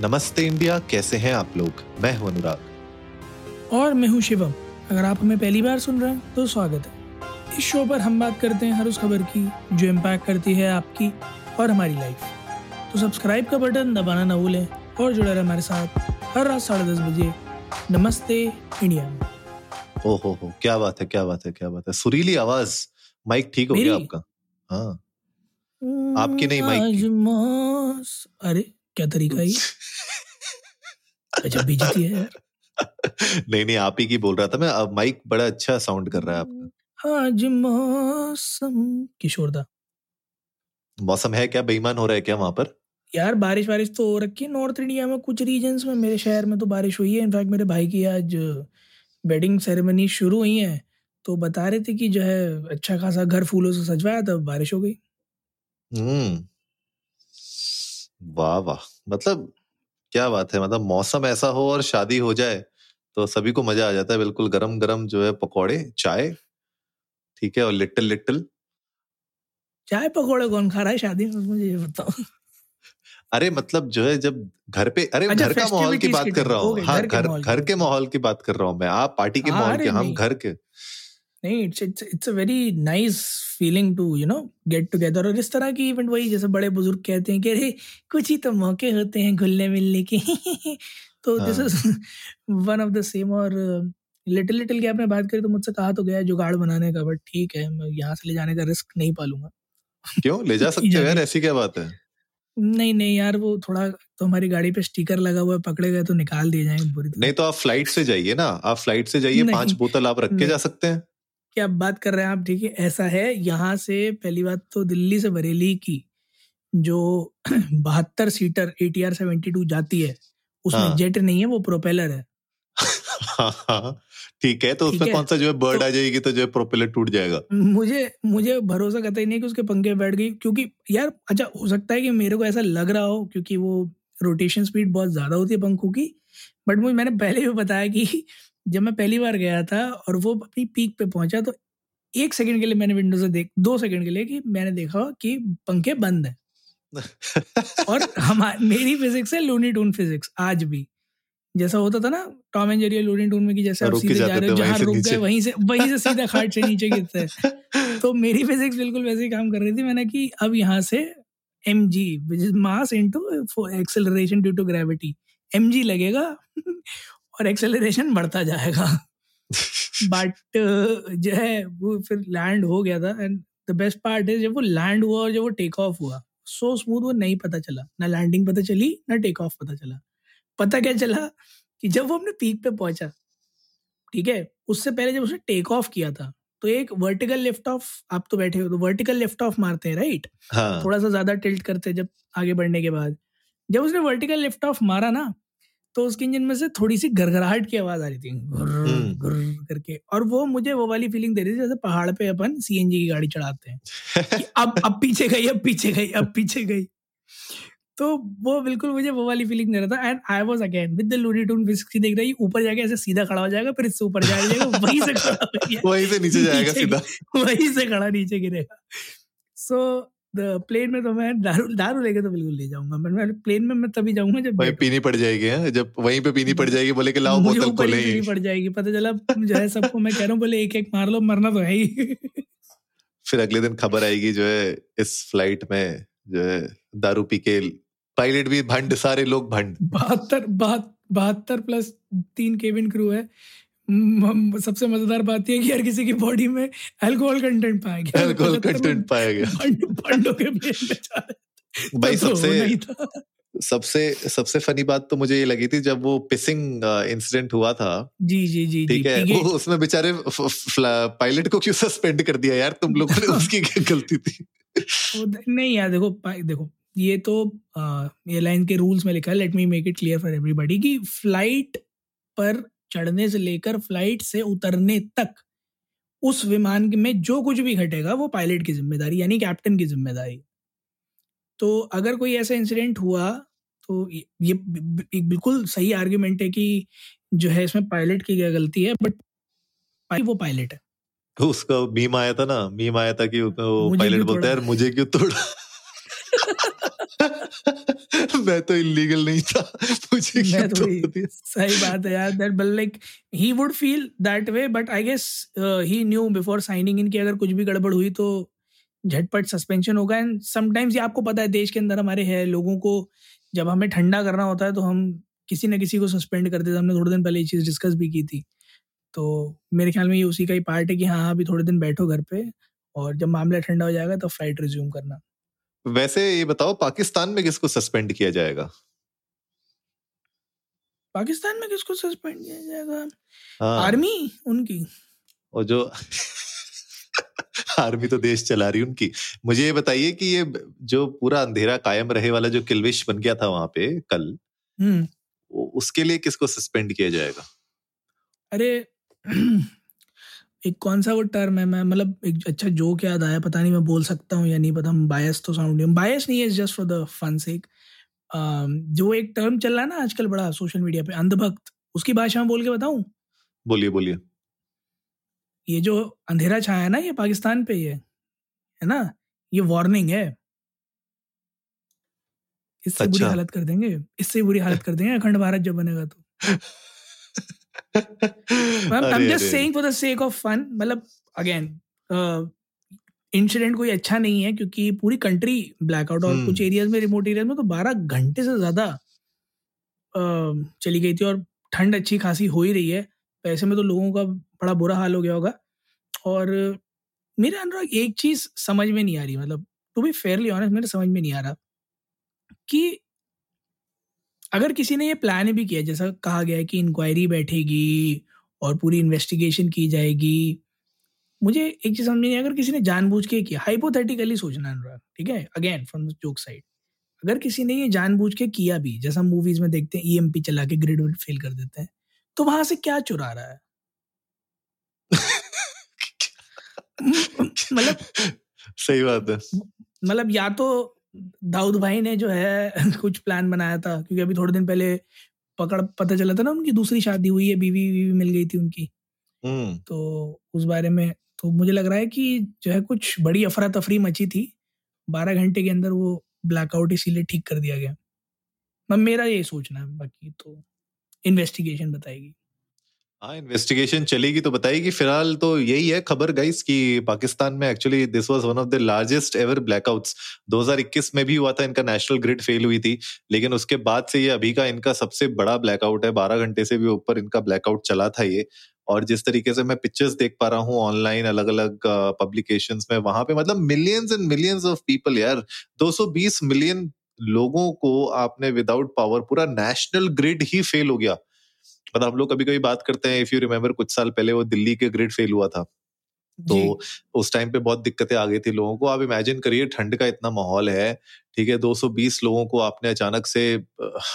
नमस्ते इंडिया कैसे हैं आप लोग? मैं हूँ अनुराग। और मैं हूँ शिवम। अगर आप हमें पहली बार सुन रहे हैं तो स्वागत है। इस शो पर हम बात करते हैं हर उस खबर की जो इम्पैक्ट करती है आपकी और हमारी लाइफ तो सब्सक्राइब का बटन दबाना ना भूलें और जुड़े रहे हमारे साथ हर रात साढ़े दस बजे नमस्ते इंडिया। में ओ हो हो क्या बात है क्या बात है क्या बात है। सुरीली आवाज़। माइक ठीक हो गया आपका? हाँ। आपकी नहीं, माइक अरे क्या तरीका है अच्छा बेइज्जती है यार। नहीं नहीं आप ही की बोल रहा था मैं। अब माइक बड़ा अच्छा साउंड कर रहा है आपका। आज मौसम किशोर दा। मौसम है क्या? बेईमान हो रहा है क्या वहाँ पर? यार बारिश वारिश तो हो रखी है। नॉर्थ इंडिया में कुछ रीजन्स में मेरे शहर में तो बारिश हुई है। इनफैक्ट मेरे भाई की आज वेडिंग सेरेमनी शुरू हुई है। तो बता रहे थे कि जो है अच्छा खासा घर फूलों से सजवाया था बारिश हो गई। हम्म। वाह वाह। मतलब क्या बात है मतलब मौसम ऐसा हो और शादी हो जाए तो सभी को मज़ा आ जाता है बिल्कुल गरम गरम जो है पकौड़े चाय ठीक है और लिटिल लिटिल। चाय पकौड़े कौन खा रहा है? शादी में मुझे ये बताओ। अरे मतलब जो है जब घर पे अरे अच्छा, घर का माहौल की बात कर रहा हूँ। हाँ घर घर की माहौल की बात कर रहा हूँ मैं। आप पार्टी के हाँ, माहौल के हम घर के। नहीं it's it's it's a very nice feeling to you know get together और इस तरह की इवेंट वही जैसे बड़े बुज़ुर्ग कहते हैं कि अरे कुछ ही तो मौके होते हैं घुलने मिलने के। तो this. Is one of the same और लिटिल लिटिल की आपने बात करी तो मुझसे कहा तो गया जुगाड़ बनाने का बट ठीक है मैं यहाँ से ले जाने का रिस्क नहीं पालूँगा। क्यों? ले जा सकते हो यार ऐसी क्या बात है? नहीं नहीं यार वो थोड़ा तो हमारी गाड़ी पे स्टिकर लगा हुआ है पकड़े गए तो निकाल दिए जाएँगे बुरी नहीं तो आप फ़्लाइट से जाइए ना आप फ़्लाइट से जाइए पाँच बोतल आप रख के जा सकते हैं। क्या बात कर रहे हैं आप? ठीक है ऐसा है यहाँ से पहली बात तो दिल्ली से बरेली की जो बहत्तर seater A T R seventy two जाती है उसमें हाँ। जेट नहीं है वो प्रोपेलर है। हाँ, हाँ, ठीक है तो उसमें कौन सा जो है बर्ड तो- आ जाएगी तो जो है प्रोपेलर टूट जाएगा? मुझे मुझे भरोसा करता ही नहीं कि उसके पंखे बैठ गई क्योंकि यार अच्छा हो सकता है कि मेरे को ऐसा लग रहा हो क्योंकि वो रोटेशन स्पीड बहुत ज़्यादा होती है पंखों की बट मुझे मैंने पहले भी बताया कि जब मैं पहली बार गया था और वो अपनी पीक पे पहुँचा तो एक सेकंड के लिए मैंने विंडो से देख दो सेकंड के लिए कि मैंने देखा कि पंखे बंद हैं। और हमारी मेरी फिजिक्स है लूनी टून फिजिक्स आज भी। जैसा होता था ना Tom and Jerry Looney Tunes में कि जैसे आप सीधे जा रहे हो जहाँ रुक गए वहीं से वहीं से सीधा खाट से नीचे गिरते हैं। तो मेरी फिजिक्स बिल्कुल वैसे ही काम कर रही थी। मैंने कि अब यहाँ से M G mass into acceleration due to gravity M G लगेगा। और एक्सेलरेशन बढ़ता जाएगा। बट जो है वो फिर लैंड हो गया था एंड द बेस्ट पार्ट है जब वो लैंड हुआ और जब वो टेक ऑफ़ हुआ सो स्मूथ वो नहीं पता चला। ना लैंडिंग पता चली ना टेक ऑफ़ पता चला। पता क्या चला कि जब वो अपने पीक पे पहुँचा ठीक है उससे पहले जब उसने टेक ऑफ़ किया था तो एक वर्टिकल लिफ्ट ऑफ़ आप तो बैठे हो तो वर्टिकल लिफ्ट ऑफ़ मारते हैं राइट हाँ। थोड़ा सा ज़्यादा टिल्ट करते हैं जब आगे बढ़ने के बाद। जब उसने वर्टिकल लिफ्ट ऑफ़ मारा ना तो उसके इंजन में से थोड़ी सी गरगराहट की आवाज़ आ रही थी। गुर्र, हम्म। गुर्र करके। और वो मुझे वो वाली फीलिंग दे रही थी जैसे पहाड़ पे अपन सीएनजी की गाड़ी चढ़ाते हैं कि अब अब पीछे गई अब पीछे गई अब पीछे गई। तो वो बिल्कुल मुझे वो वाली फीलिंग दे रहा था। And I was again with the Looney Tunes physics देख रही ऊपर जाके ऐसे सीधा खड़ा हो जाएगा फिर इससे ऊपर जाएगा वहीं से खड़ा वहीं से नीचे जाएगा सीधा। वहीं से खड़ा नीचे गिरेगा। सो प्लेन में तो मैं दारू दारू लेके तो बिल्कुल ले जाऊँगा मैं मैं प्लेन में मैं तभी जाऊँगा जब बैठूं। पीनी पड़ जाएगी हाँ? जब वहीं पे पीनी पड़ जाएगी बोले कि लाओ बोतल खोले पीनी पड़ जाएगी पता चला जो है सबको मैं कह रहा हूँ बोले एक एक मार लो मरना तो है ही फिर अगले दिन खबर आएगी जो है इस फ़्लाइट में जो है दारू पी के पायलट भी भंड सारे लोग भंड बहत्तर बहत्तर प्लस तीन केबिन क्रू है सबसे मज़ेदार बात यह है कि हर किसी की बॉडी में अल्कोहल कंटेंट पाया गया। अल्कोहल कंटेंट पाया गया। भंड- के। भाई तो सबसे सबसे सबसे फनी बात तो मुझे ये लगी थी जब वो पिसिंग इंसिडेंट हुआ था। जी जी जी जी ठीक है वो उसमें बेचारे पायलट को क्यों सस्पेंड कर दिया यार? तुम लोगों ने उसकी क्या गलती थी? नहीं यार देखो देखो ये तो एयरलाइन के रूल्स में लिखा है let me make it clear for everybody कि फ़्लाइट पर चढ़ने से लेकर फ़्लाइट से उतरने तक उस विमान में जो कुछ भी घटेगा वो पायलट की ज़िम्मेदारी यानी कैप्टन की ज़िम्मेदारी। तो अगर कोई ऐसा इंसिडेंट हुआ तो ये एक बिल्कुल सही आर्ग्यूमेंट है कि जो है इसमें पायलट की क्या गलती है बट वो पायलट है। उसका मीम आया था ना मीम आया था कि वो पायलट बोलता है यार मुझे क्यों तोड़ा? मैं तो इलीगल नहीं था। मुझे क्यों तो सही बात है यार that but like he would feel that way but I guess he knew before signing in कि अगर कुछ भी गड़बड़ हुई तो झटपट सस्पेंशन होगा। एंड समटाइम्स ये आपको पता है देश के अंदर हमारे है लोगों को जब हमें ठंडा करना होता है तो हम किसी ना किसी को सस्पेंड कर देते हमने थोड़े दिन पहले ये चीज़ डिस्कस भी की थी। तो मेरे ख्याल में ये उसी का ही पार्ट है कि हाँ अभी थोड़े दिन बैठो घर पे और जब मामला ठंडा हो जाएगा तो फ़्लाइट रिज्यूम करना। वैसे ये बताओ पाकिस्तान में किसको सस्पेंड किया जाएगा? पाकिस्तान में किसको सस्पेंड किया जाएगा? हाँ। आर्मी उनकी। और जो आर्मी तो देश चला रही उनकी। मुझे ये बताइए कि ये जो पूरा अंधेरा कायम रहे वाला जो किलविश बन गया था वहाँ पे कल हम्म। उसके लिए किसको सस्पेंड किया जाएगा? अरे एक कौन सा वो टर्म है? मैं मतलब एक अच्छा जोक याद आया पता नहीं मैं बोल सकता हूँ या नहीं पता हम बायस तो साउंड बायस नहीं है just for the fun sake जो एक टर्म चल रहा है ना आजकल बड़ा सोशल मीडिया पे अंधभक्त उसकी भाषा में बोल के बताऊँ? बोलिए बोलिए। ये जो अंधेरा छाया है ना ये पाकिस्तान पे ये है ना? ये वार्निंग है। इससे अच्छा। बुरी। हालत कर देंगे इससे बुरी हालत कर देंगे अखंड भारत जब बनेगा तो। जस्ट अरे saying for the sake of fun मतलब अगेन इंसिडेंट कोई अच्छा नहीं है क्योंकि पूरी कंट्री ब्लैकआउट और हम्म। कुछ एरियाज़ में रिमोट एरियाज़ में तो 12 घंटे से ज़्यादा अ, चली गई थी और ठंड अच्छी खासी हो ही रही है। ऐसे में तो लोगों का बड़ा बुरा हाल हो गया होगा। और मेरे अनुराग एक चीज़ समझ में नहीं आ रही मतलब टू बी फेयरली ऑनेस्ट मेरे समझ में नहीं आ रहा कि अगर किसी ने ये प्लान भी किया जैसा कहा गया है कि इंक्वायरी बैठेगी और पूरी इन्वेस्टिगेशन की जाएगी मुझे एक चीज़ समझ में नहीं अगर किसी ने जानबूझ के किया हाइपोथेटिकली सोचना अनुराग ठीक है? Again from the joke side अगर किसी ने ये जानबूझ के किया भी जैसा मूवीज़ में देखते हैं ईएमपी चला के ग्रिड विड फेल कर देते हैं तो वहाँ से क्या चुरा रहा है? मतलब सही बात है। मतलब या तो दाऊद भाई ने जो है कुछ प्लान बनाया था क्योंकि अभी थोड़े दिन पहले पकड़ पता चला था ना उनकी दूसरी शादी हुई है बीवी बीवी मिल गई थी उनकी। हम्म। तो उस बारे में तो मुझे लग रहा है कि जो है कुछ बड़ी अफरा तफरी मची थी बारह घंटे के अंदर वो ब्लैकआउट इसीलिए ठीक कर दिया गया। मैं मेरा ये सोचना है बाकी तो इन्वेस्टिगेशन बताएगी। हाँ इन्वेस्टिगेशन चलेगी तो बताएगी। फ़िलहाल तो यही है खबर गाइस कि पाकिस्तान में actually this was one of the largest ever blackouts 2021 में भी हुआ था, इनका नेशनल ग्रिड फेल हुई थी, लेकिन उसके बाद से ये अभी का इनका सबसे बड़ा ब्लैकआउट है। 12 घंटे से भी ऊपर इनका ब्लैकआउट चला था ये। और जिस तरीके से मैं पिक्चर्स देख पा रहा हूँ ऑनलाइन अलग अलग पब्लिकेशन में, वहाँ पे मतलब millions and millions of people यार। 220 मिलियन लोगों को आपने विदाउट पावर पूरा नेशनल ग्रिड ही फेल हो गया। मतलब हम लोग कभी कभी बात करते हैं इफ़ यू रिमेम्बर कुछ साल पहले वो दिल्ली के ग्रिड फेल हुआ था। तो उस टाइम पे बहुत दिक्कतें आ गई थी लोगों को। आप इमेजिन करिए ठंड का इतना माहौल है ठीक है 220 लोगों को आपने अचानक से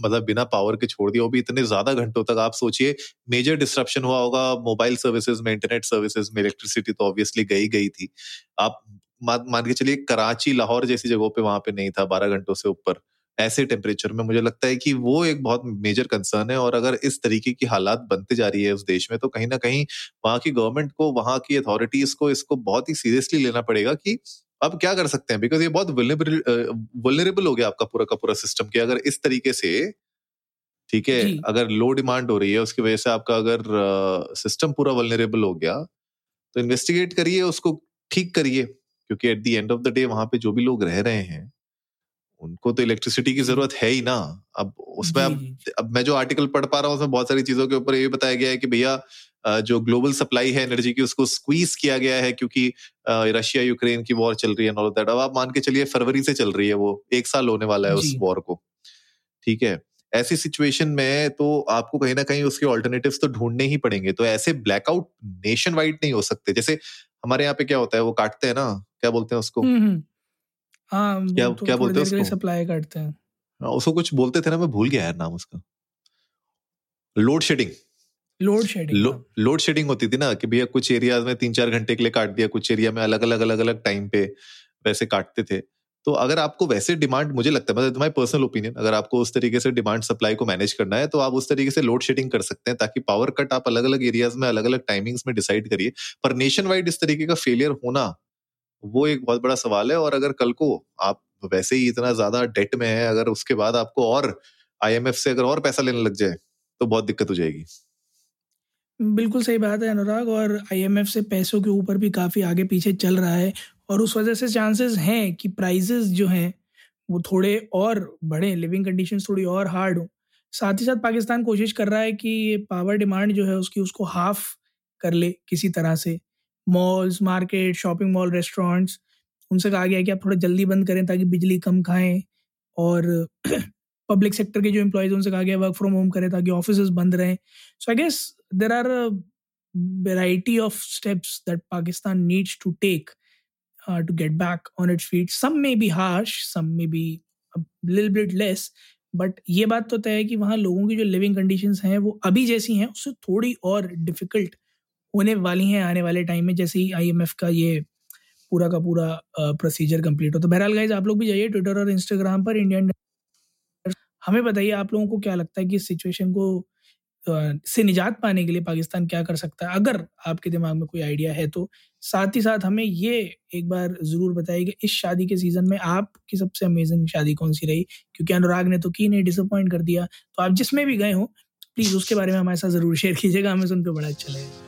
मतलब बिना पावर के छोड़ दिया वो भी इतने ज़्यादा घंटों तक। आप सोचिए मेजर डिस्ट्रप्शन हुआ होगा मोबाइल सर्विसेज़ में इंटरनेट सर्विसेज़ में इलेक्ट्रिसिटी तो ऑब्वियसली गई गई थी। आप मान के चलिए कराची लाहौर जैसी जगहों पे वहाँ पे नहीं था बारह घंटों से ऊपर। ऐसे टेम्परेचर में मुझे लगता है कि वो एक बहुत मेजर कंसर्न है और अगर इस तरीके की हालात बनते जा रही है उस देश में तो कहीं ना कहीं वहाँ की गवर्नमेंट को वहाँ की अथॉरिटीज को इसको बहुत ही सीरियसली लेना पड़ेगा कि अब क्या कर सकते हैं? बिकॉज़ ये बहुत वुलनरेबल हो गया आपका पूरा का पूरा सिस्टम कि अगर इस तरीके से ठीक है अगर लो डिमांड हो रही है उसकी वजह से आपका अगर सिस्टम पूरा वल्नरेबल हो गया तो इन्वेस्टिगेट करिए उसको ठीक करिए क्योंकि at the end of the day वहाँ पे जो भी लोग रह रहे हैं उनको तो इलेक्ट्रिसिटी की ज़रूरत है ही ना। अब उसमें अब। अब मैं जो आर्टिकल पढ़ पा रहा हूँ उसमें बहुत सारी चीज़ों के ऊपर ये बताया गया है कि भैया जो ग्लोबल सप्लाई है एनर्जी की उसको स्क्वीज किया गया है क्योंकि रशिया यूक्रेन की वॉर चल रही है ऑल दैट अब आप मान के चलिए फरवरी से चल रही है वो एक साल होने वाला है उस वॉर को। ठीक है? ऐसी सिचुएशन में तो आपको कहीं ना कहीं उसके ऑल्टरनेटिव तो ढूँढने ही पड़ेंगे। तो ऐसे ब्लैकआउट नेशन वाइड नहीं हो सकते। जैसे हमारे यहाँ पे क्या होता है वो काटते हैं ना क्या बोलते हैं उसको? हम्म, हम्म। हाँ क्या- तो क्या बोलते हैं? सप्लाई करते हैं। हाँ, उसको कुछ बोलते थे ना मैं भूल गया यार नाम उसका। Load shedding. लोड शेडिंग लो, लोड शेडिंग होती थी ना कि भैया कुछ एरियाज़ में तीन चार घंटे के लिए काट दिया कुछ एरिया में अलग अलग अलग अलग टाइम पे वैसे काटते थे। तो अगर आपको वैसे डिमांड मुझे लगता है मतलब माई पर्सनल ओपिनियन अगर आपको उस तरीके से डिमांड सप्लाई को मैनेज करना है तो आप उस तरीके से लोड शेडिंग कर सकते हैं ताकि पावर कट आप अलग अलग एरियाज़ में अलग अलग टाइमिंग्स में डिसाइड करिए। पर नेशन वाइड इस तरीके का फेलियर होना वो एक बहुत बड़ा सवाल है और अगर कल को आप वैसे ही इतना ज़्यादा डेट में है, अगर उसके बाद आपको और आईएमएफ से अगर और पैसा लेने लग जाए तो बहुत दिक्कत हो जाएगी। बिल्कुल सही बात है अनुराग और आईएमएफ से पैसों के ऊपर भी काफ़ी आगे पीछे चल रहा है और उस वजह से चांसेस हैं कि प्राइजेस जो हैं, वो थोड़े और बढ़े लिविंग कंडीशंस थोड़ी और हार्ड हो। साथ ही साथ पाकिस्तान कोशिश कर रहा है कि ये पावर डिमांड जो है उसकी उसको हाफ़ कर ले किसी तरह से। Malls market shopping mall restaurants उनसे कहा गया कि आप थोड़ा जल्दी बंद करें ताकि बिजली कम खाएँ और पब्लिक सेक्टर के जो एम्प्लॉयज़ उनसे कहा गया वर्क फ्रॉम होम करें ताकि ऑफ़िस बंद रहें so I guess there are variety of steps that Pakistan needs to take to get back on its feet. Some may be harsh, some may be a little bit less, but ये बात तो तय है कि वहाँ लोगों की जो लिविंग कंडीशंस हैं वो अभी जैसी हैं उससे थोड़ी और डिफ़िकल्ट होने वाली हैं आने वाले टाइम में, जैसे ही आईएमएफ का ये पूरा का पूरा प्रोसीजर कंप्लीट हो। तो बहरहाल गाइज़ आप लोग भी जाइए ट्विटर और इंस्टाग्राम पर इंडियन हमें बताइए आप लोगों को क्या लगता है कि इस सिचुएशन को से निजात पाने के लिए पाकिस्तान क्या कर सकता है? अगर आपके दिमाग में कोई आइडिया है तो साथ ही साथ हमें ये एक बार ज़रूर बताइए कि इस शादी के सीज़न में आपकी सबसे अमेजिंग शादी कौन सी रही? क्योंकि अनुराग ने तो की नहीं डिसअपॉइंट कर दिया। तो आप जिसमें भी गए हो प्लीज़ उसके बारे में हमारे साथ ज़रूर शेयर कीजिएगा, हमें सुनकर बड़ा अच्छा लगेगा।